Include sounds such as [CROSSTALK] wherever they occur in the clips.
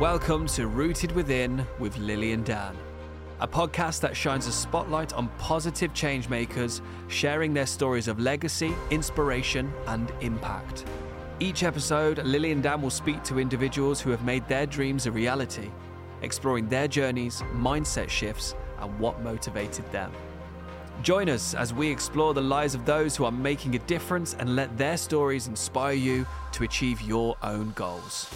Welcome to Rooted Within with Lili and Dan, a podcast that shines a spotlight on positive changemakers sharing their stories of legacy, inspiration, and impact. Each episode, Lili and Dan will speak to individuals who have made their dreams a reality, exploring their journeys, mindset shifts, and what motivated them. Join us as we explore the lives of those who are making a difference and let their stories inspire you to achieve your own goals.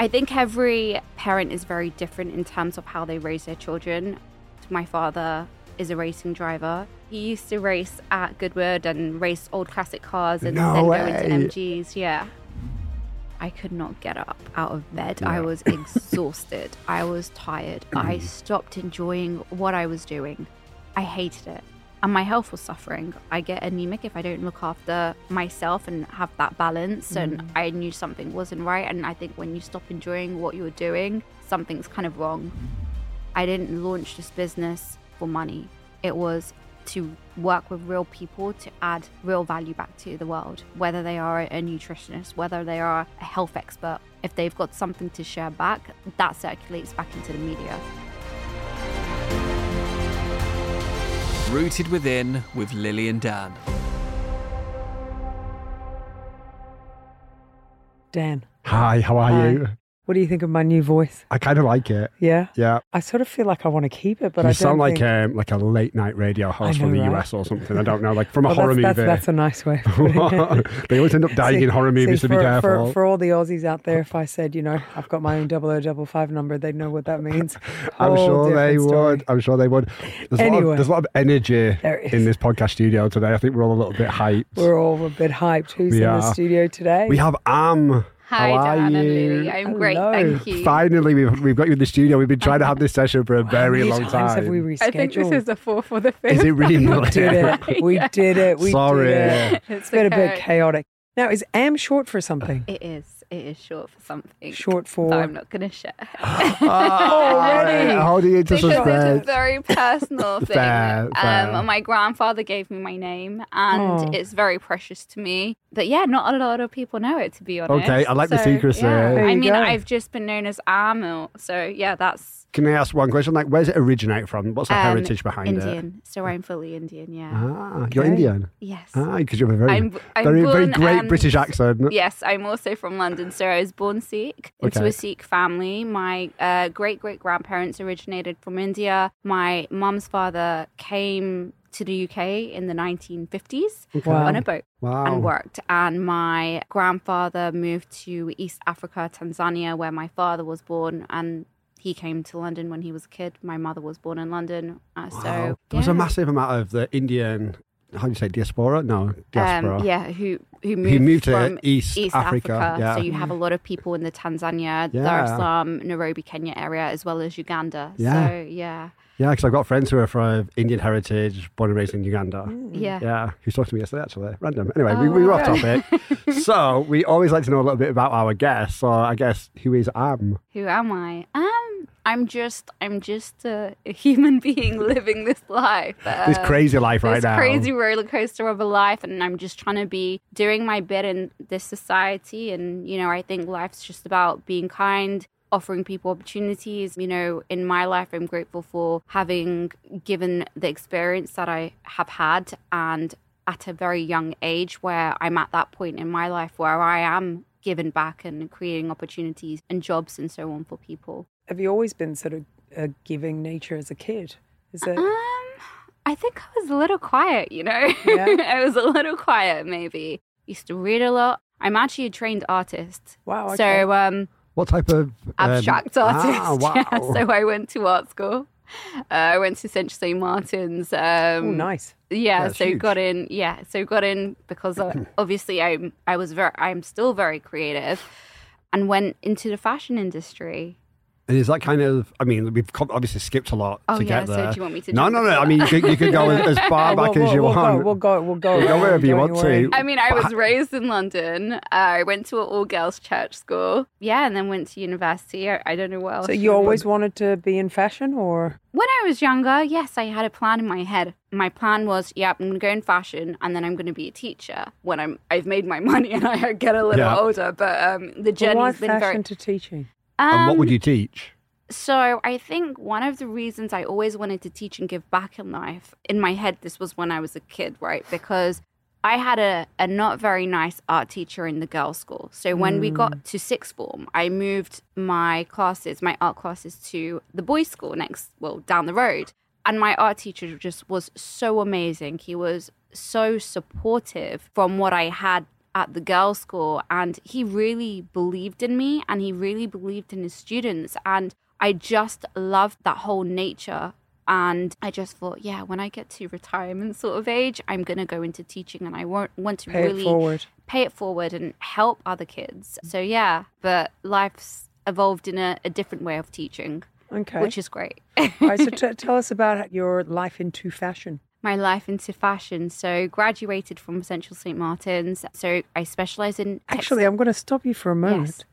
I think every parent is very different in terms of how they raise their children. My father is a racing driver. He used to race at Goodwood and race old classic cars and No then way. go into MGs. Yeah. I could not get up out of bed. I was [LAUGHS] exhausted. I was tired. I mm-hmm. stopped enjoying what I was doing. I hated it. And my health was suffering. I get anemic if I don't look after myself and have that balance. And mm. I knew something wasn't right. And I think when you stop enjoying what you're doing, something's kind of wrong. I didn't launch this business for money. It was to work with real people to add real value back to the world, whether they are a nutritionist, whether they are a health expert. If they've got something to share back, that circulates back into the media. Rooted Within with Lili and Dan. Dan, Hi, how are Hi. you? What do you think of my new voice? I kind of like it. Yeah, Yeah. I sort of feel like I want to keep it, but you I sound like think... um, like a late night radio host know, from the right? US or something. I don't know, like from a Well, horror that's, movie. That's, that's a nice way. Of [LAUGHS] putting it. they always end up dying See- in horror movies, see, be for, careful. For, for all the Aussies out there, if I said, you know, I've got my own double O double five number, they'd know what that means. [LAUGHS] I'm sure they story. would. I'm sure they would. There's, a, lot Anyway. of, there's a lot of energy in this podcast studio today. I think we're all a little bit hyped. We're all a bit hyped. Who's We in are. the studio today? we have Am. Hi, How are Dan and you? Lili. I'm great, thank you. Finally, we've, we've got you in the studio. We've been trying to have this session for a How very many long times time. Have we rescheduled? I think this is the fourth or the fifth. Is it really? Not? [LAUGHS] [LAUGHS] We did it. We did it. We Sorry. did it. It's It's been a bit chaotic. Now, is AM short for something? It is. It is short for something. Short that for I'm not going to share. oh, [LAUGHS] Already? Holding it to because it's a very personal [LAUGHS] thing. Fair, fair. Um, my grandfather gave me my name, and Oh. it's very precious to me. But yeah, not a lot of people know it, to be honest. Okay, I like the secrecy. Yeah. I mean, go. I've just been known as Amil, so yeah, that's Can I ask one question? Like, where's it originate from? What's the um, heritage behind it? Indian. So I'm fully Indian. Yeah. Ah, you're. Indian. Yes. Ah, because you have a very, I'm, I'm very, very great um, British accent. Yes, I'm also from London. So I was born Sikh into Okay. a Sikh family. My uh, great great grandparents originated from India. My mum's father came to the UK in the 1950s Wow. on a boat Wow. and worked. And my grandfather moved to East Africa, Tanzania, where my father was born. And he came to London when he was a kid. My mother was born in London. Uh, Wow. So there was a massive amount of the Indian. How do you say diaspora? No, diaspora. Um, yeah, who who moved, He moved to from East, East Africa. Africa. Yeah. So you have a lot of people in the Tanzania, Yeah. Dar es Salaam, Nairobi, Kenya area, as well as Uganda. Yeah. So yeah, yeah, because I've got friends who are from Indian heritage, born and raised in Uganda. yeah. Yeah, who's talked to me yesterday actually. Random. Anyway, we, Oh, we were off topic. [LAUGHS] so we always like to know a little bit about our guests. So I guess who is Am? Who am I? Um, I'm just I'm just a, a human [LAUGHS] being living this life. This Uh, crazy life right now. this now. crazy roller coaster of a life and i'm just trying to be doing my bit in this society and you know i think life's just about being kind offering people opportunities you know in my life i'm grateful for having given the experience that i have had and at a very young age where i'm at that point in my life where i am giving back and creating opportunities and jobs and so on for people Have you always been sort of a giving nature as a kid? Is it? Um, I think I was a little quiet, you know. Yeah? [LAUGHS] I was a little quiet, maybe. Used to read a lot. I'm actually a trained artist, Wow. Okay. so um, What type of um, abstract artist. [LAUGHS] Ah, wow. Yeah, so I went to art school. Uh, I went to Central St Martin's. Um, oh, nice. Yeah, That's so huge. got in. Yeah, so got in because [CLEARS THROAT] obviously I'm I was very I'm still very creative, and went into the fashion industry. And is that kind of? I mean, we've obviously skipped a lot Oh to yeah, get so there. do you want me to? no, no, no. into I mean, you could, you could go [LAUGHS] as far back we'll, as you we'll want. Go, we'll go. We'll go. We'll go wherever you want to. I mean, I was [LAUGHS] raised in London. Uh, I went to an all girls church school. Yeah, and then went to university. I, I don't know what else. So you do. always wanted to be in fashion, or When I was younger, yes, I had a plan in my head. My plan was, yeah, I'm going to go in fashion, and then I'm going to be a teacher when I'm I've made my [LAUGHS] money and I get a little Yeah. older. But um, the Well, why journey's been fashion very. to teaching? And what would Um, you teach? So I think one of the reasons I always wanted to teach and give back in life, in my head, this was when I was a kid, right? Because I had a, a not very nice art teacher in the girls' school. So when we got to sixth form, I moved my classes, my art classes, to the boys' school next, well, down the road. And my art teacher just was so amazing. He was so supportive from what I had at the girls' school. And he really believed in me and he really believed in his students. And I just loved that whole nature. And I just thought, yeah, when I get to retirement sort of age, I'm going to go into teaching and I won't want to Pay really it forward. pay it forward and help other kids. So, yeah, but life's evolved in a, a different way of teaching, Okay. which is great. All right, so [LAUGHS] t- tell us about your life into fashion. My life into fashion. So graduated from Central St. Martin's. So I specialize in Actually, I'm going to stop you for a moment. Yes.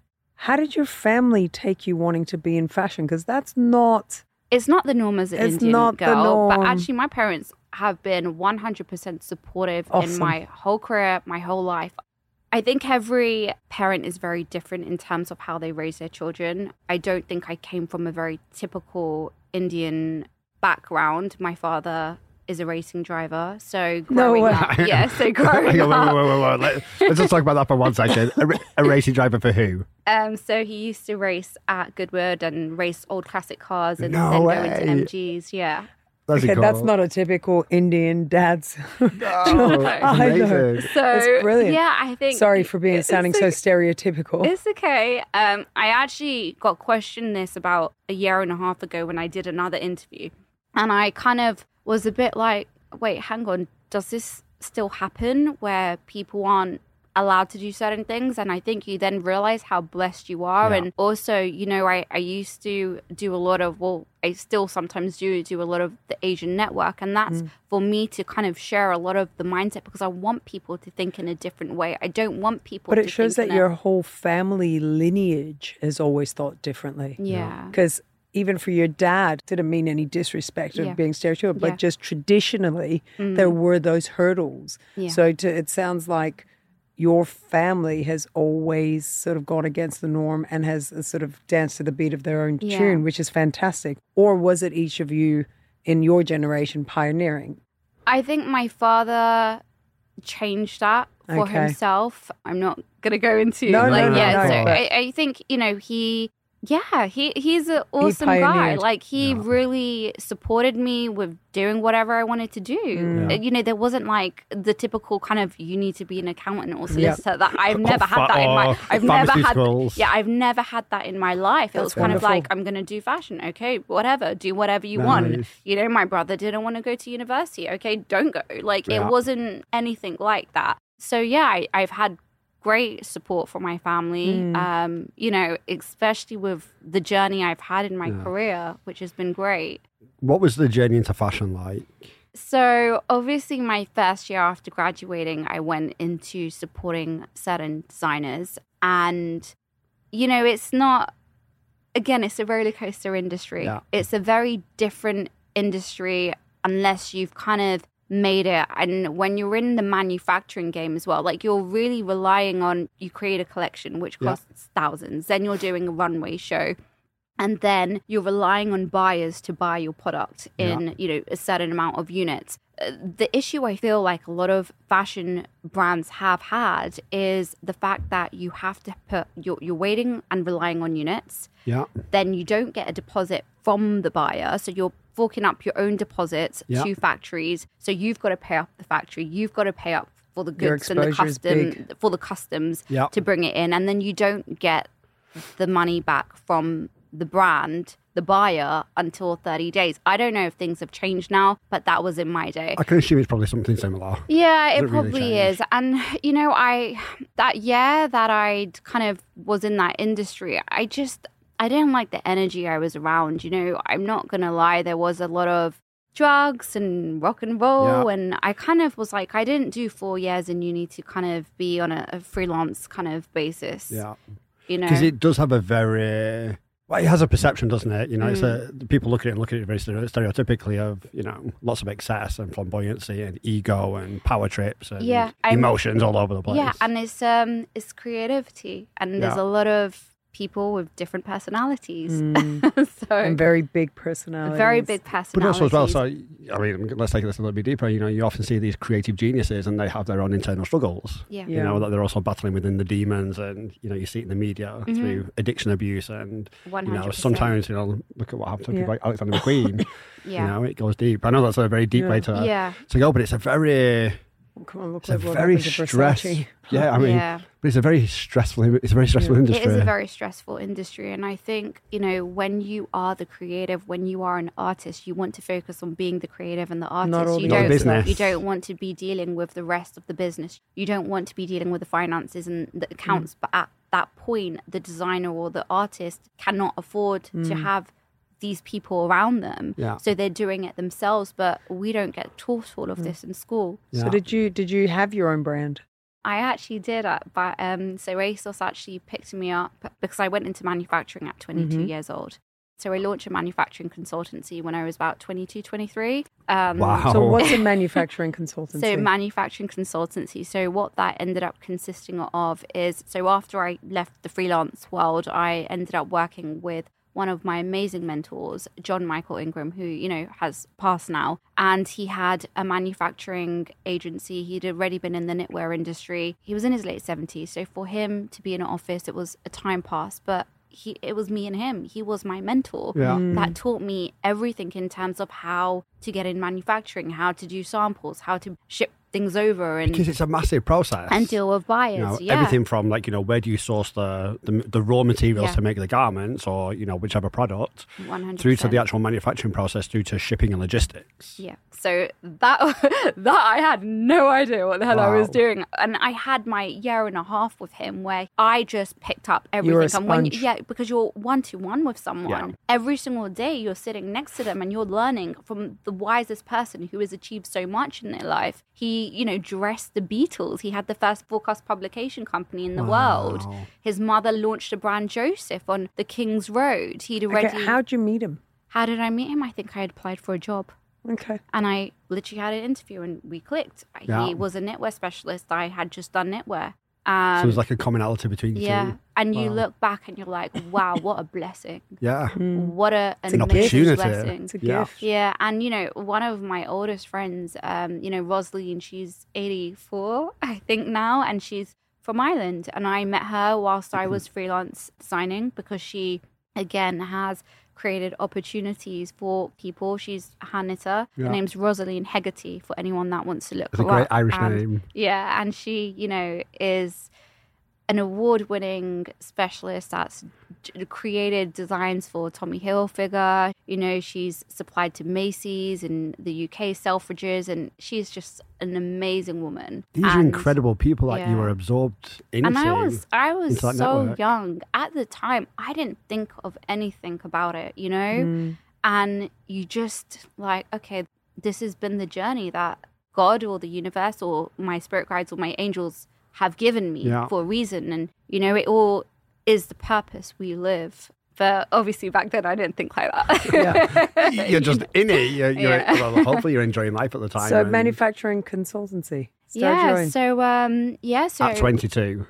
How did your family take you wanting to be in fashion? Because that's not. it's not the norm as an It's Indian not the girl, but actually my parents have been 100% supportive in my whole career, my whole life. I think every parent is very different in terms of how they raise their children. I don't think I came from a very typical Indian background. My father is a racing driver, so No growing way. up, [LAUGHS] yeah, so growing Hang on, up, wait, wait, wait, wait, wait. Let, us just talk about that for one second. A, a racing driver for who? Um, so he used to race at Goodwood and race old classic cars and No then way. go into MGs. Yeah. That's, Okay, that's not a typical Indian dad's. Oh, [LAUGHS] I know. So That's brilliant. yeah, I think. Sorry for being it's sounding so stereotypical. It's okay. Um, I actually got questioned this about a year and a half ago when I did another interview, and I kind of was a bit like, "Wait, hang on, does this still happen where people aren't allowed to do certain things?" And I think you then realize how blessed you are, Yeah. and also, you know, I I used to do a lot of well, I still sometimes do do a lot of the Asian network, and that's Mm. for me to kind of share a lot of the mindset because I want people to think in a different way. I don't want people. But it shows that in a- your whole family lineage has always thought differently. yeah. Because even for your dad, didn't mean any disrespect of Yeah. being stereotypical, but Yeah. just traditionally, there were those hurdles. Yeah. So to, it sounds like your family has always sort of gone against the norm and has uh, sort of danced to the beat of their own tune, which is fantastic. Or was it each of you in your generation pioneering? I think my father changed that for Okay. himself. I'm not gonna go into No, no, like no, yeah. no, so I, I think you know he. Yeah, he he's an awesome guy. Like he Yeah. really supported me with doing whatever I wanted to do. Mm. Uh, You know, there wasn't like the typical kind of you need to be an accountant or Yeah. solicitor. That I've never Or had that in my. or I've never had. pharmaceuticals. Yeah, I've never had that in my life. It That's was kind of like I'm gonna do fashion. Okay, whatever, do whatever you want. You know, my brother didn't want to go to university. Okay, don't go. Like Yeah. it wasn't anything like that. So yeah, I, I've had great support from my family. Mm. Um, you know, especially with the journey I've had in my Yeah. career, which has been great. What was the journey into fashion like? So obviously, my first year after graduating, I went into supporting certain designers, and you know, it's not. Again, it's a roller coaster industry. Yeah. It's a very different industry unless you've kind of made it. And when you're in the manufacturing game as well, like you're really relying on you create a collection which Yeah. costs thousands. Then you're doing a runway show and then you're relying on buyers to buy your product in you know a certain amount of units Uh, the issue i feel like a lot of fashion brands have had is the fact that you have to put you're, you're waiting and relying on units Yeah. then you don't get a deposit from the buyer so you're forking up your own deposits Yeah. to factories so you've got to pay up the factory you've got to pay up for the goods and the custom for the customs Yeah. to bring it in and then you don't get the money back from the brand, the buyer, until 30 days. I don't know if things have changed now, but that was in my day. I can assume it's probably something similar. Yeah, it it probably changed? is. And, you know, I, that year that I kind of was in that industry, I just, I didn't like the energy I was around. You know, I'm not going to lie, there was a lot of drugs and rock and roll. Yeah. And I kind of was like, I didn't do four years in uni to kind of be on a, a freelance kind of basis. Yeah. You know, Because it does have a very. Well, it has a perception, doesn't it? You know, it's a Mm. people look at it and look at it very stereotypically of you know lots of excess and flamboyancy and ego and power trips and Yeah, I'm- emotions all over the place. Yeah, and it's um it's creativity, and there's a lot of people with different personalities. Mm. [LAUGHS] so and very big personalities. very big But personalities. also as well, so I mean, let's take this a little bit deeper. You know, you often see these creative geniuses, and they have their own internal struggles. yeah. Yeah. You know that they're also battling within the demons, and you know you see it in the media Mm-hmm. through addiction abuse, and One you know sometimes you know look at what happened to Yeah. people like Alexander McQueen. [LAUGHS] Yeah. You know, it goes deep. I know that's a very deep Yeah. way to Yeah. to go, but it's a very Come on, look it's a at what very happened to stress. [LAUGHS] Yeah, I mean, yeah. but it's a very stressful. It's a very stressful Yeah. industry. It is a very stressful industry. And I think, you know, when you are the creative, when you are an artist, you want to focus on being the creative and the artist. Not all you the don't business. you don't want to be dealing with the rest of the business. You don't want to be dealing with the finances and the mm. accounts. But at that point, the designer or the artist cannot afford to mm. have these people around them. Yeah. So they're doing it themselves, but we don't get taught all of this in school. Yeah. So did you did you have your own brand? I actually did, uh, but um, so ASOS actually picked me up because I went into manufacturing at 22 Mhm. years old. So I launched a manufacturing consultancy when I was about 22, 23. Um, Wow. So what's a manufacturing [LAUGHS] consultancy? So manufacturing consultancy. So what that ended up consisting of is so after I left the freelance world, I ended up working with one of my amazing mentors, John Michael Ingram, who, you know, has passed now. And he had a manufacturing agency. He'd already been in the knitwear industry. He was in his late 70s. So for him to be in an office, it was a time pass. But he, it was me and him. He was my mentor Yeah. Mm. that taught me everything in terms of how to get in manufacturing, how to do samples, how to ship things over and because it's a massive process. and deal with buyers. you know, yeah. everything from like you know where do you source the the, the raw materials Yeah. to make the garments or you know whichever product 100%. through to the actual manufacturing process through to shipping and logistics Yeah. So that [LAUGHS] that I had no idea what the hell I was doing, and I had my year and a half with him where I just picked up everything. and when you- yeah, because you're one to one with someone every single day, you're sitting next to them and you're learning from the wisest person who has achieved so much in their life. He, you know, dressed the Beatles. He had the first forecast publication company in the world. His mother launched a brand Joseph on the King's Road. He'd already. okay, how'd you meet him? how did I meet him? I think I had applied for a job Okay. and I literally had an interview and we clicked. Yeah. He was a knitwear specialist. I had just done knitwear. Um, so there's like a commonality between you yeah, two and you look back and you're like, wow, what a blessing! yeah What a an amazing opportunity. blessing. It's a Yeah. gift. Yeah, and you know, one of my oldest friends, um, you know, Rosaline, she's 84, I think now, and she's from Ireland. And I met her whilst I was freelance signing because she, again, has created opportunities for people. She's a hand knitter. Yeah. Her name's Rosaline Hegarty for anyone that wants to look it's a great up. irish And- name yeah, and she, you know, is an award-winning specialist that's d- created designs for Tommy Hilfiger. You know, she's supplied to Macy's and the UK Selfridges, and she's just an amazing woman. these are incredible people that you yeah. were absorbed into And I was, I was so network. young at the time. I didn't think of anything about it, you know. Mm. And you just like, okay, this has been the journey that God or the universe or my spirit guides or my angels have given me Yeah. for a reason. And, you know, it all is the purpose we live. But obviously back then I didn't think like that. [LAUGHS] you're just in it you're, you're Yeah. well, hopefully you're enjoying life at the time So and manufacturing consultancy. Yeah. So, um, yeah. So at 22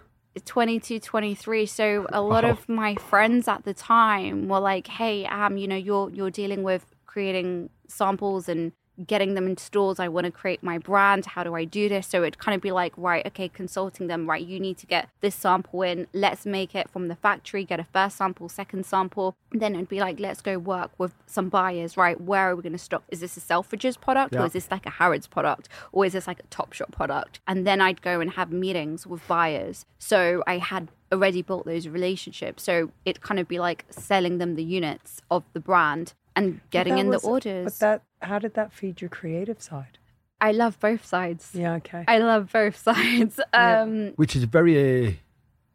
22 23 so a lot Wow. of my friends at the time were like hey um you know you're you're dealing with creating samples and getting them into stores i want to create my brand how do i do this? So it'd kind of be like right okay consulting them right you need to get this sample in let's make it from the factory get a first sample second sample. Then it'd be like let's go work with some buyers right where are we going to stock? Is this a selfridges product Yeah. or is this like a harrods product or is this like a topshop product? And then i'd go and have meetings with buyers. So i had already built those relationships. So it kind of be like selling them the units of the brand and getting That in was- the orders But that, how did that feed your creative side? i love both sides Yeah. Okay. i love both [LAUGHS] sides Yeah. um which is very uh,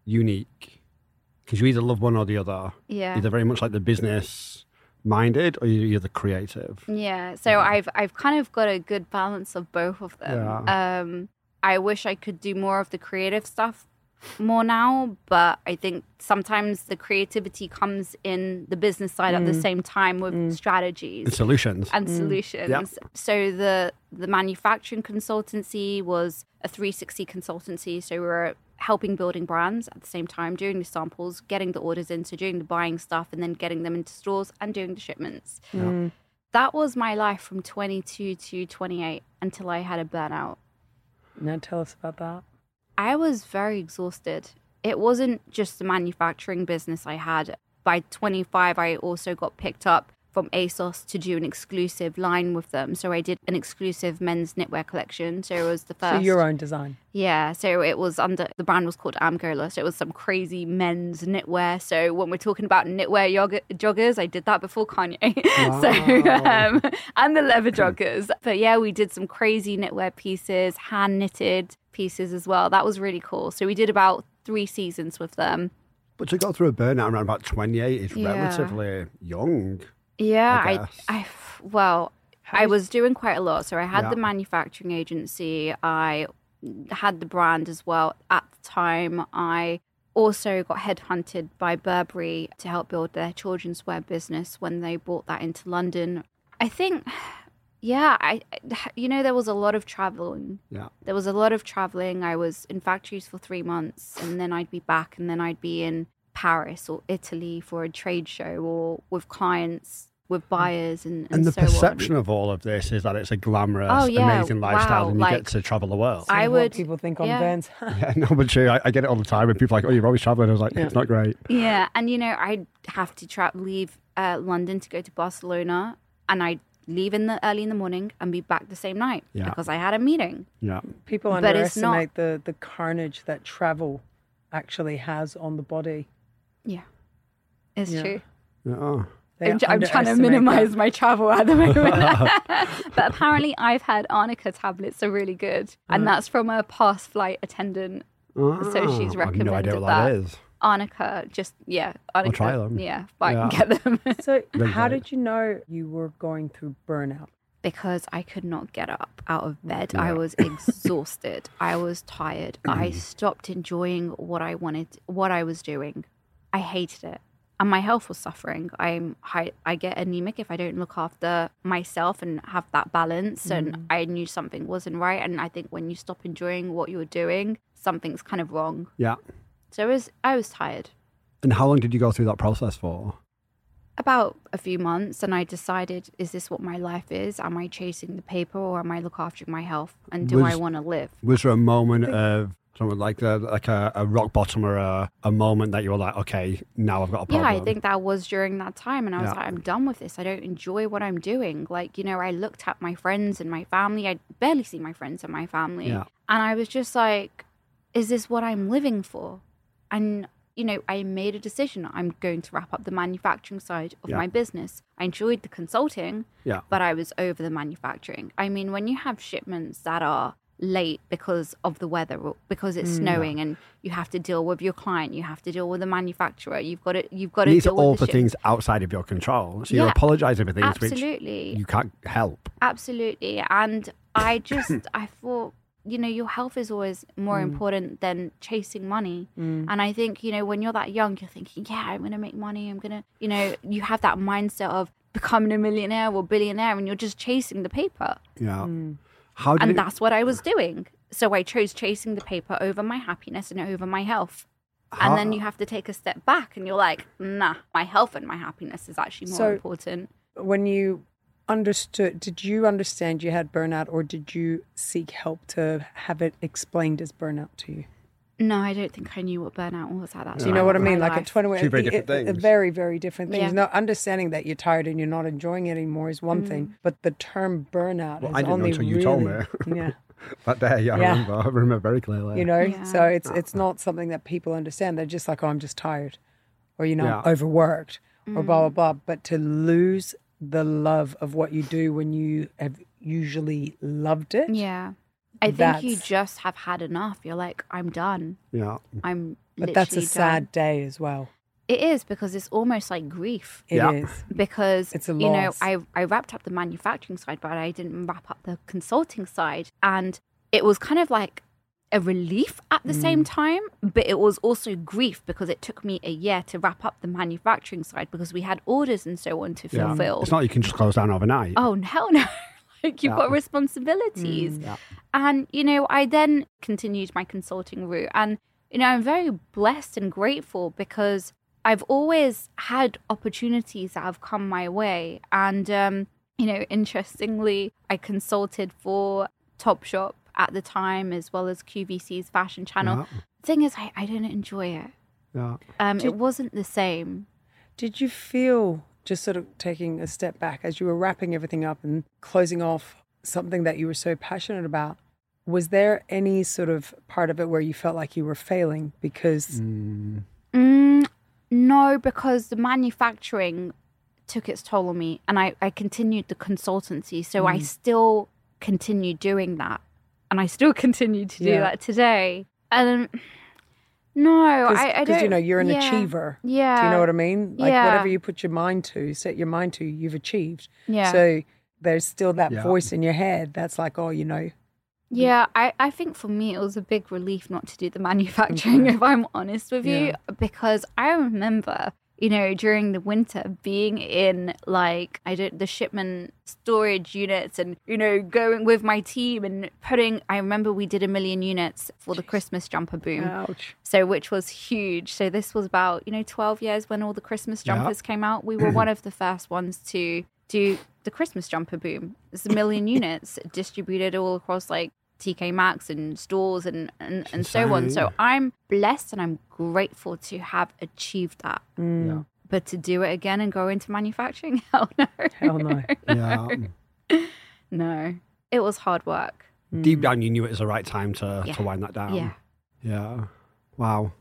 unique because you either love one or the other yeah either very much like the business minded or you're the creative Yeah, so I've I've kind of got a good balance of both of them. Um, I wish I could do more of the creative stuff more now, but I think sometimes the creativity comes in the business side at the mm. same time with mm. strategies The solutions. and mm. solutions. Yep. So the the manufacturing consultancy was a 360 consultancy. So we were helping building brands at the same time, doing the samples, getting the orders in, so doing the buying stuff, and then getting them into stores and doing the shipments. That was my life from 22 to 28 until I had a burnout. Now tell us about that. I was very exhausted. It wasn't just the manufacturing business I had. By 25, I also got picked up from ASOS to do an exclusive line with them. So I did an exclusive men's knitwear collection. So it was the first. So your own design. Yeah, so it was under the brand was called Am Golhar. So it was some crazy men's knitwear. So when we're talking about knitwear yoga, joggers, I did that before Kanye. [LAUGHS] so um, and the leather joggers. But yeah, we did some crazy knitwear pieces, hand knitted pieces as well. That was really cool. So we did about three seasons with them. But to go through a burnout around about 28 is Yeah. relatively young. Yeah, I I. I, well, I was doing quite a lot. So I had Yeah. the manufacturing agency. I had the brand as well at the time. I also got headhunted by Burberry to help build their children's wear business when they brought that into London. I think, yeah, I, you know, there was a lot of traveling. Yeah. There was a lot of traveling. I was in factories for three months, and then I'd be back, and then I'd be in Paris or Italy for a trade show or with clients, with buyers, and, and, And the so perception on. of all of this is that it's a glamorous, Oh, yeah, amazing lifestyle wow, and you like- get to travel the world. I What would- people think on yeah. Vans. [LAUGHS] yeah, no, but true. I, I get it all the time when people are like, oh, you're always traveling. I was like, yeah. it's not great. Yeah, and you know, I'd have to tra- leave uh, London to go to Barcelona, and I'd leave in the early in the morning and be back the same night Yeah. because I had a meeting. Yeah. People But it's not- underestimate the, the carnage that travel actually has on the body. Yeah, it's Yeah. true. Yeah. They I'm, I'm trying to minimize that. my travel at the moment. [LAUGHS] [LAUGHS] but apparently, I've had Arnica tablets are really good, and uh. that's from a past flight attendant. So ah, she's Oh, I have no idea recommended what that. that is. Arnica, just yeah, Arnica. try them. Yeah, if I Yeah. can get them. [LAUGHS] So, how did you know you were going through burnout? because I could not get up out of bed. I was exhausted. I was tired. I mm. stopped enjoying what I wanted, what I was doing. I hated it. And my health was suffering. I'm I, I get anemic if I don't look after myself and have that balance. And mm. I knew something wasn't right. And I think when you stop enjoying what you're doing, something's kind of wrong. Yeah. So I was, I was tired. And how long did you go through that process for? about a few months and I decided, is this what my life is? Am I chasing the paper or am I look after my health? And do I want to live? Was there a moment of something like a, like a, a rock bottom or a, a moment that you were like, okay, now I've got a problem? Yeah, I think that was during that time. And I was Yeah. like, I'm done with this. I don't enjoy what I'm doing. Like, you know, I looked at my friends and my family. I barely see my friends and my family. Yeah. And I was just like, is this what I'm living for? And, you know, I made a decision. I'm going to wrap up the manufacturing side of Yeah. my business. I enjoyed the consulting, Yeah. but I was over the manufacturing. I mean, when you have shipments that are late because of the weather or because it's hmm. snowing and you have to deal with your client you have to deal with the manufacturer you've got to you've got to These are deal all with the the ship- things outside of your control. So you're Yeah. apologizing for things which absolutely you can't help. absolutely and i [COUGHS] just i thought you know your health is always more Mm. important than chasing money hmm. and i think you know when you're that young you're thinking yeah i'm gonna make money i'm gonna you know you have that mindset of becoming a millionaire or billionaire and you're just chasing the paper Yeah. Hmm. How and it, that's what i was doing. So i chose chasing the paper over my happiness and over my health. And then you have to take a step back and you're like nah my health and my happiness is actually more So- important. When you understood, did you understand you had burnout or did you seek help to have it explained as burnout to you? No i don't think i knew what burnout was at that Do you know what I mean? Like life. at 21, Two very different it- things. very, very different things. Yeah. No, understanding that you're tired and you're not enjoying it anymore is one Mm. thing, but the term burnout Well, has I didn't know only until you really, told me. [LAUGHS] yeah, that day? Yeah, I remember. I remember very clearly. you know. Yeah. So it's it's not something that people understand. They're just like, oh, I'm just tired, or you know, Yeah. overworked, or blah blah Mm. blah. But to lose the love of what you do when you have usually loved it, Yeah. I think you just have had enough. You're like, I'm done. Yeah. I'm but that's a literally sad day as well. It is because it's almost like grief. It is. Yeah. Because It's a you know. I I wrapped up the manufacturing side, but I didn't wrap up the consulting side. And it was kind of like a relief at the same mm. time, but it was also grief because it took me a year to wrap up the manufacturing side because we had orders and so on to Yeah. fulfill. It's not like you can just close down overnight. oh hell no! [LAUGHS] like you've Yeah. got responsibilities. Yeah. And, you know, I then continued my consulting route. And, you know, I'm very blessed and grateful because I've always had opportunities that have come my way. And, um, you know, interestingly, I consulted for Topshop at the time as well as QVC's fashion channel. Yeah. Thing is, I, I didn't enjoy it. Yeah. Um, Did- it wasn't the same. Did you feel, just sort of taking a step back, as you were wrapping everything up and closing off something that you were so passionate about, was there any sort of part of it where you felt like you were failing? Because, Mm, Mm, no, because the manufacturing took its toll on me and I, I continued the consultancy. So I still continued doing that. And I still [LAUGHS] continue to do Yeah. that today. And no, I, I don't. you know, you're an yeah, achiever. Yeah. Do you know what I mean? Like yeah. whatever you put your mind to, set your mind to, you've achieved. Yeah. So there's still that Yeah. voice in your head that's like, oh, you know, Yeah, I, I think for me it was a big relief not to do the [LAUGHS] manufacturing, if I'm honest with you, because I remember, you know, during the winter being in like I don't the shipment storage units and you know going with my team and putting. I remember we did a million units for the Christmas jumper boom, ouch. so which was huge. So this was about you know 12 years when all the Christmas jumpers came out. We were one of the first ones to do the Christmas jumper boom. It's a million [LAUGHS] units distributed all across like TK Maxx and stores and and, and so on. So. I'm blessed and I'm grateful to have achieved that. Mm. yeah. But to do it again and go into manufacturing, [LAUGHS] hell no, Hell no. [LAUGHS] Yeah. no. It was hard work. Mm. Deep down, you knew it was the right time to, Yeah. to wind that down. Yeah. Yeah. Wow.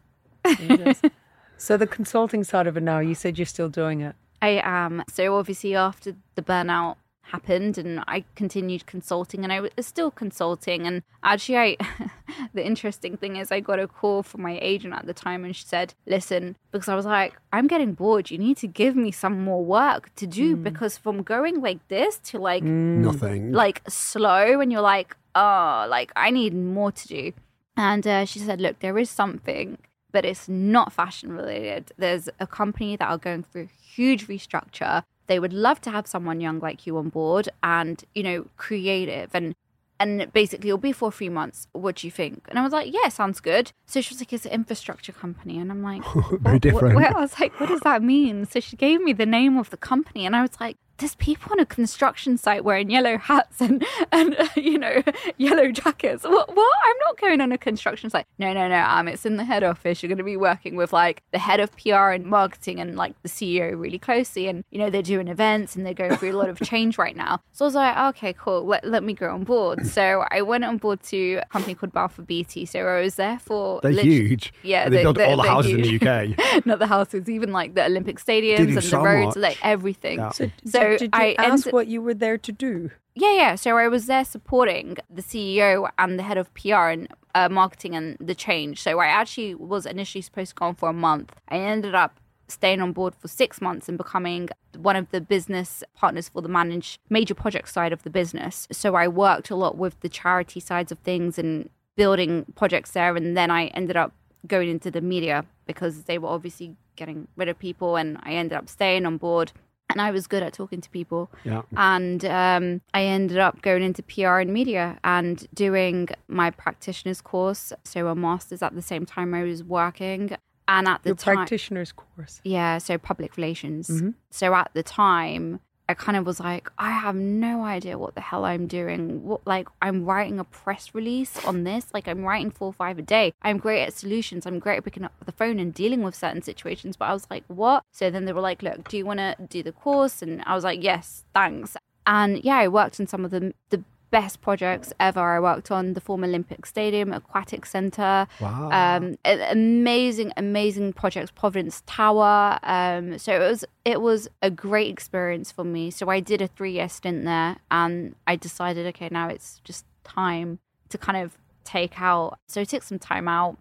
So the consulting side of it now, you said you're still doing it. I am. So obviously after the burnout happened and I continued consulting and I was still consulting. And actually I [LAUGHS] the interesting thing is I got a call from my agent at the time and she said, "Listen, because I was like, I'm getting bored. You need to give me some more work to do because from going like this to like Nothing. like slow and you're like oh like i need more to do. And uh, she said look there is something but it's not fashion related. There's a company that are going through huge restructure they would love to have someone young like you on board and you know creative and and basically it'll be for three months what do you think and i was like yeah sounds good so she was like it's an infrastructure company and i'm like [LAUGHS] Very what- different. what- I was like, what does that mean? So she gave me the name of the company, and I was like, there's people on a construction site wearing yellow hats and [LAUGHS] and uh, you know [LAUGHS] yellow jackets. What? What? I'm not going on a construction site. No, no, no. Um, it's in the head office. You're going to be working with like the head of PR and marketing and like the CEO really closely, and you know they're doing events and they're going through a lot of change right now. So I was like, okay, cool. Let let me go on board. [CLEARS THROAT] So I went on board to a company called Balfour Beatty. So I was there for They're lit- huge. Yeah, And they, they- build they- all the houses huge. in the UK. [LAUGHS] not the houses, even like the Olympic stadiums and you the roads, much? like everything. Yeah. So, So did, did you I ask what you were there to do? Yeah, yeah. So I was there supporting the CEO and the head of PR and uh, marketing and the change. So I actually was initially supposed to go on for a month. I ended up staying on board for six months and becoming one of the business partners for the managed major project side of the business. So I worked a lot with the charity sides of things and building projects there. And then I ended up going into the media because they were obviously getting rid of people and I ended up staying on board. And I was good at talking to people Yeah. and um, I ended up going into PR and media and doing my practitioner's course, so a master's at the same time I was working. And at the Your time, practitioner's course. yeah, so public relations. Mhm. So at the time, I kind of was like, I have no idea what the hell I'm doing. What like I'm writing a press release on this. Like I'm writing four or five a day. I'm great at solutions. I'm great at picking up the phone and dealing with certain situations. But I was like, what? So then they were like, look, do you want to do the course? And I was like, yes, thanks. And yeah, I worked on some of the the best projects ever. I worked on the former Olympic Stadium, Aquatic Center, Wow. um amazing amazing projects providence tower um so it was it was a great experience for me so i did a three year stint there and i decided okay now it's just time to kind of take out so i took some time out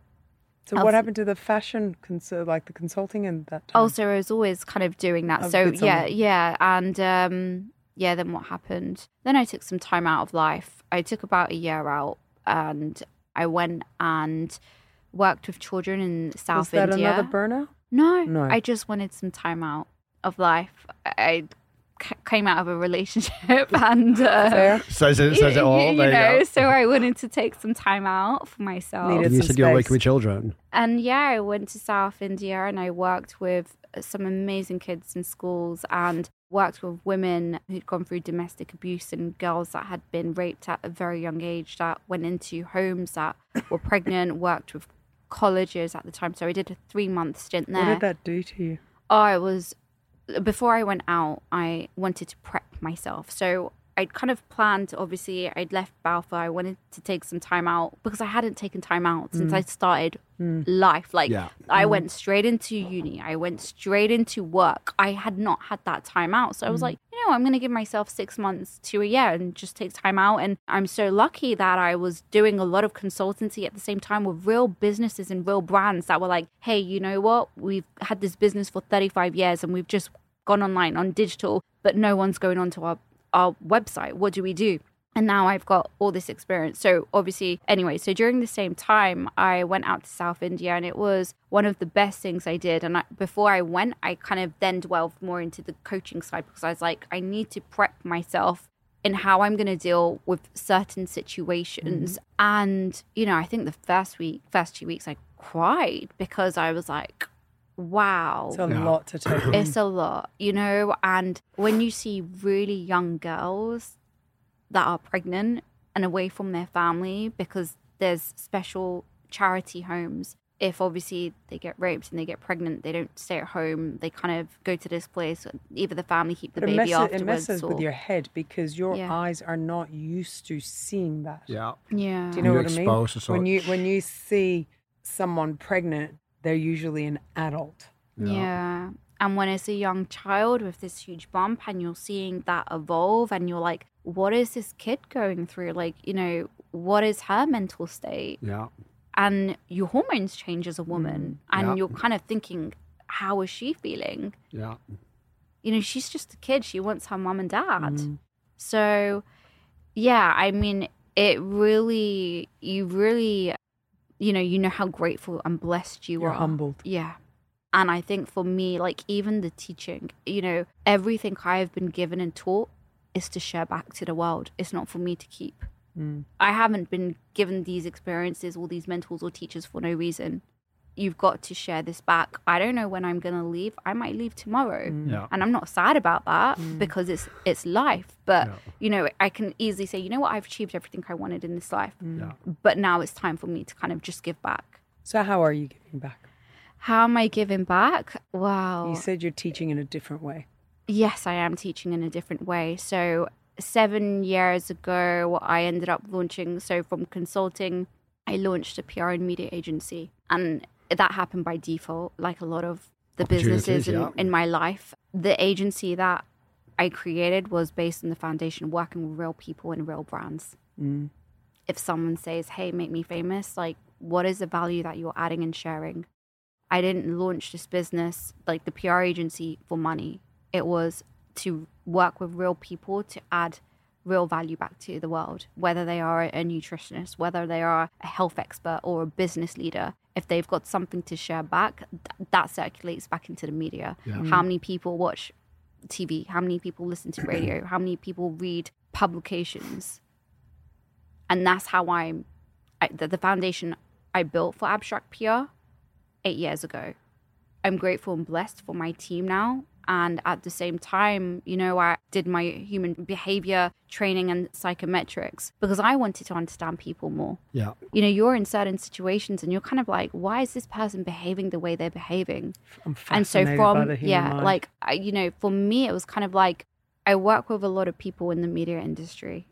So Else- what happened to the fashion, cons- like the consulting and that time? also i was always kind of doing that Of so yeah yeah and um yeah then what happened then i took some time out of life i took about a year out and I went and worked with children in South Was that India. another burnout? no, No. I just wanted some time out of life. I c- came out of a relationship [LAUGHS] and uh, Says it, says it [LAUGHS] all. you there know, you so I wanted to take some time out for myself. Needed And you said you were working with children. And yeah, I went to South India and I worked with some amazing kids in schools and worked with women who'd gone through domestic abuse and girls that had been raped at a very young age that went into homes that were pregnant, worked with colleges at the time. So I did a three month stint there. What did that do to you? Oh, it was before I went out, I wanted to prep myself. So I'd kind of planned, obviously, I'd left Balfour. I wanted to take some time out because I hadn't taken time out since mm. I started mm. life. Like, Yeah. I mm. went straight into uni, I went straight into work. I had not had that time out. So I was like, you know, I'm going to give myself six months to a year and just take time out. And I'm so lucky that I was doing a lot of consultancy at the same time with real businesses and real brands that were like, hey, you know what? We've had this business for 35 years and we've just gone online on digital, but no one's going onto our, our website. What do we do? And now I've got all this experience. So, obviously, anyway, so during the same time, I went out to South India and it was one of the best things I did. And I, before I went, I kind of then delved more into the coaching side because I was like, I need to prep myself in how I'm going to deal with certain situations. Mm-hmm. And, you know, I think the first week, first two weeks, I cried because I was like, wow It's a Yeah. lot to take. in. it's a lot, you know. And when you see really young girls that are pregnant and away from their family because there's special charity homes. If obviously they get raped and they get pregnant, they don't stay at home. They kind of go to this place. Either the family keep the But it baby messes, afterwards. it messes with or- your head because your Yeah. eyes are not used to seeing that. Yeah. yeah. Do you know You're what I mean? When you when you see someone pregnant, they're usually an adult. Yeah. And when it's a young child with this huge bump and you're seeing that evolve and you're like, what is this kid going through? Like, you know, what is her mental state? Yeah. And your hormones change as a woman. Mm. and Yeah. you're kind of thinking, how is she feeling? Yeah. You know, she's just a kid. She wants her mom and dad. Mm. So, yeah, I mean, it really, you really, you know, you know how grateful and blessed you You're are. humbled. Yeah. And I think for me, like even the teaching, you know, everything I've been given and taught is to share back to the world. It's not for me to keep. Mm. I haven't been given these experiences, all these mentors or teachers for no reason. You've got to share this back. I don't know when I'm going to leave. I might leave tomorrow. Mm. Yeah. And I'm not sad about that mm. because it's it's life. But Yeah. you know, I can easily say, you know what, I've achieved everything I wanted in this life. Mm. Yeah. But now it's time for me to kind of just give back. So how are you giving back? How am I giving back? Wow. You said you're teaching in a different way. Yes, I am teaching in a different way. So, seven years ago, I ended up launching. So, from consulting, I launched a PR and media agency. And that happened by default, like a lot of the businesses in, yeah. in my life. The agency that I created was based on the foundation of working with real people and real brands. Mm. If someone says, hey, make me famous, like, what is the value that you're adding and sharing? I didn't launch this business, like the PR agency, for money. It was to work with real people to add real value back to the world, whether they are a nutritionist, whether they are a health expert or a business leader. If they've got something to share back, th- that circulates back into the media. Yeah. How mm. many people watch TV? How many people listen to radio? [CLEARS THROAT] How many people read publications? And that's how I'm, I, the, the foundation I built for Abstract PR eight years ago. I'm grateful and blessed for my team now. And at the same time, you know, I did my human behavior training and psychometrics because I wanted to understand people more. Yeah. You know, you're in certain situations and you're kind of like, why is this person behaving the way they're behaving? I'm and so from the human yeah mind. like I, you know for me it was kind of like i work with a lot of people in the media industry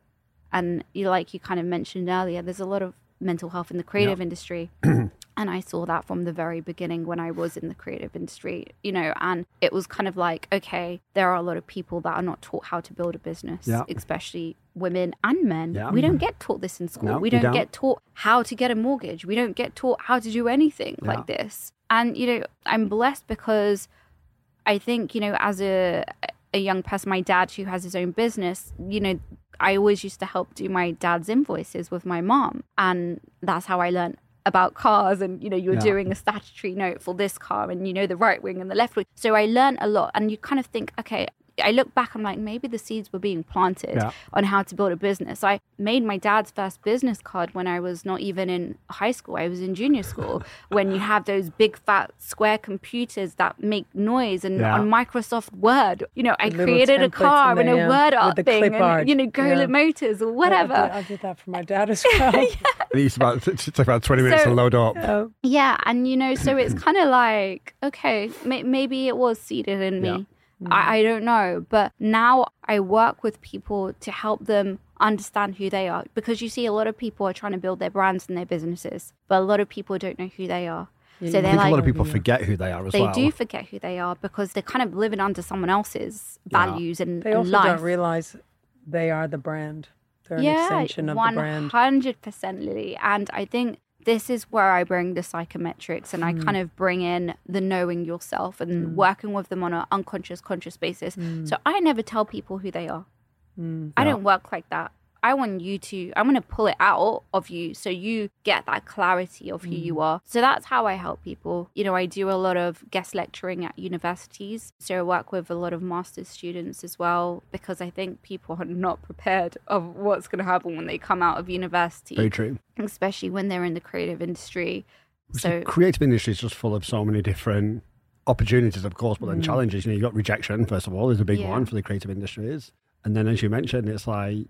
and you like you kind of mentioned earlier there's a lot of mental health in the creative industry [CLEARS THROAT] and i saw that from the very beginning when i was in the creative industry you know and it was kind of like okay there are a lot of people that are not taught how to build a business Yeah. especially women and men Yeah. we don't get taught this in school No, we don't don't. get taught how to get a mortgage we don't get taught how to do anything Yeah. like this and you know i'm blessed because i think you know as a a young person my dad who has his own business you know I always used to help do my dad's invoices with my mom. And that's how I learned about cars and you know you're Yeah. doing a statutory note for this car and you know the right wing and the left wing so i learned a lot and you kind of think okay i look back i'm like maybe the seeds were being planted Yeah. on how to build a business i made my dad's first business card when i was not even in high school i was in junior school [LAUGHS] when you have those big fat square computers that make noise and Yeah. on microsoft word you know i little created a car in and a yeah, word art the thing clip and art. you know Golhar Yeah. motors or I whatever did, I did that for my dad as well. [LAUGHS] It used about it took about twenty minutes So- to load up. Oh, Yeah, and you know, so it's [CLEARS THROAT] kind of like, okay, may- maybe it was seeded in me. I-, mm. I don't know. But now I work with people to help them understand who they are because you see a lot of people are trying to build their brands and their businesses, but a lot of people don't know who they are. so they're think like, a lot of people forget who they are as they well. They do forget who they are because they're kind of living under someone else's Yeah. values and, they also life. don't realize they are the brand. They're an extension of one the brand. hundred percent, Lili. And I think this is where I bring the psychometrics and I Hmm. kind of bring in the knowing yourself and working with them on an unconscious, conscious basis. Hmm. So I never tell people who they are. I don't work like that. I want you to, I'm going to pull it out of you so you get that clarity of who Mm. you are. So that's how I help people. You know, I do a lot of guest lecturing at universities. So I work with a lot of master's students as well because I think people are not prepared of what's going to happen when they come out of university, Very true. especially when they're in the creative industry. So, creative industry is just full of so many different opportunities, of course, but then challenges. You know, you got rejection first of all is a big Mm. Yeah. one for the creative industries, and then as you mentioned, it's like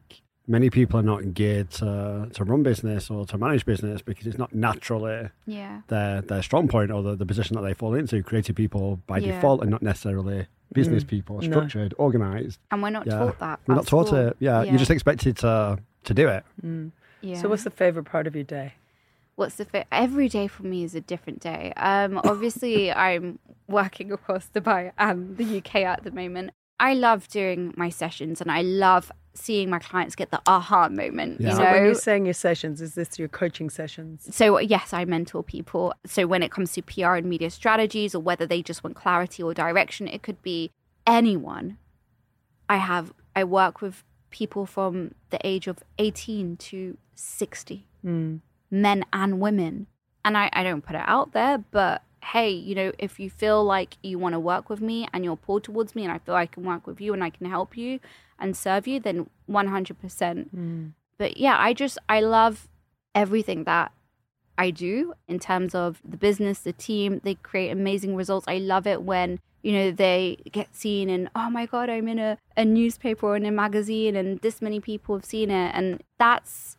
many people are not geared to, to run business or to manage business because it's not naturally yeah. their their strong point or the, the position that they fall into. Creative people by Yeah. default are not necessarily business people, No. structured, organized. And we're not Yeah. taught that. We're not taught school. it. Yeah, you're just expected to to do it. Yeah. So, what's the favorite part of your day? what's the fit every day for me is a different day um [LAUGHS] obviously i'm working across dubai and the uk at the moment i love doing my sessions and i love seeing my clients get the aha moment Yeah. you So, when you're saying your sessions, is this your coaching sessions? so yes i mentor people. So when it comes to pr and media strategies or whether they just want clarity or direction it could be anyone. I have i work with people from the age of 18 to 60 hmm. men and women. And I, I don't put it out there but hey you know if you feel like you want to work with me and you're pulled towards me and i feel i can work with you and i can help you and serve you then 100% mm. but yeah i just i love everything that I do in terms of the business, the team. They create amazing results. I love it when, you know, they get seen and, oh my God, I'm in a, a newspaper or in a magazine and this many people have seen it. And that's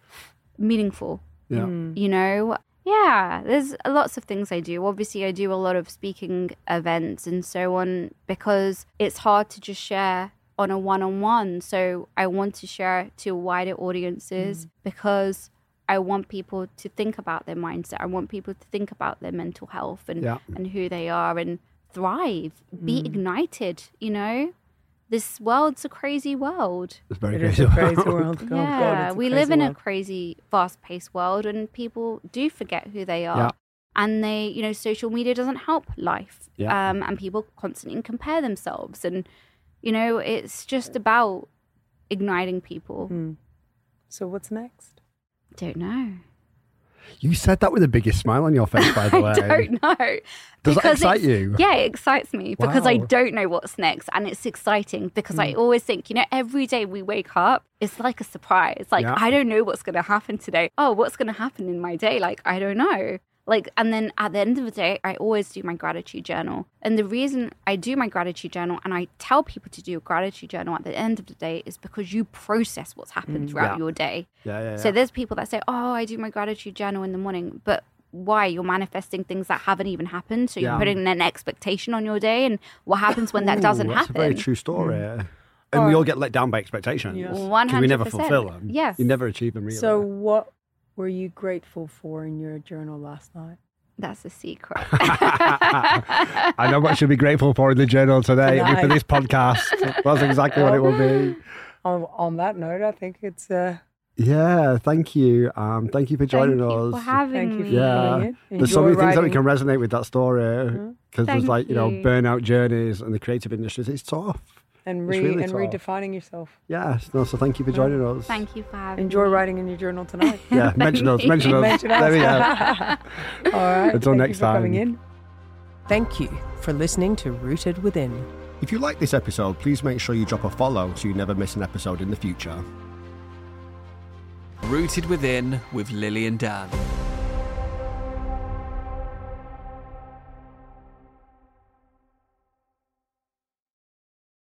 meaningful, Yeah. Mm. you know? Yeah, there's lots of things I do. Obviously, I do a lot of speaking events and so on because it's hard to just share on a one on one. So I want to share to wider audiences because I want people to think about their mindset. I want people to think about their mental health and, Yeah. and who they are and thrive, be ignited, you know? This world's a crazy world. It's very It is crazy. a crazy world. [LAUGHS] Oh, God, yeah, it's a we live crazy in a crazy, fast paced world, and people do forget who they are. Yeah. And they, you know, social media doesn't help life. Yeah. Um, and people constantly compare themselves. And, you know, it's just about igniting people. Hmm. So, what's next? Don't know. You said that with the biggest smile on your [LAUGHS] face, by the way. I don't know. Does that excite you? Yeah, it excites me because I don't know what's next. And it's exciting because Hmm. I always think, you know, every day we wake up, it's like a surprise. Like, Yeah. I don't know what's going to happen today. Oh, what's going to happen in my day? Like, I don't know. Like, and then at the end of the day, I always do my gratitude journal. And the reason I do my gratitude journal and I tell people to do a gratitude journal at the end of the day is because you process what's happened throughout Mm, yeah. your day. Yeah, yeah, yeah. So there's people that say, "Oh, I do my gratitude journal in the morning," but why? You're manifesting things that haven't even happened. So you're Yeah. putting an expectation on your day, and what happens when that Ooh, doesn't that's happen? a very true story. And we all get let down by expectations. Yes. 'cause we never fulfill them. Yes. You never achieve them really. So, what were you grateful for in your journal last night? That's a secret. [LAUGHS] I know what she'll be grateful for in the journal today Tonight. for this podcast. That's exactly what it will be. [LAUGHS] On, on that note, I think it's. Uh, Yeah, thank you. Um, thank you for Thank joining you us. for having Thank you for Yeah. doing it. There's so Enjoy many things that we can resonate with that story because there's like you know burnout journeys and the creative industries. It's tough. And re really and tough. redefining yourself. Yes. No, so thank you for joining us. Thank you for having Enjoy me. writing in your journal tonight. [LAUGHS] Yeah, mention us. Mention us. Mention There we go. [LAUGHS] All right. Until thank next you for coming time. in. Thank you for listening to Rooted Within. If you like this episode, please make sure you drop a follow so you never miss an episode in the future. Rooted Within with Lili and Dan.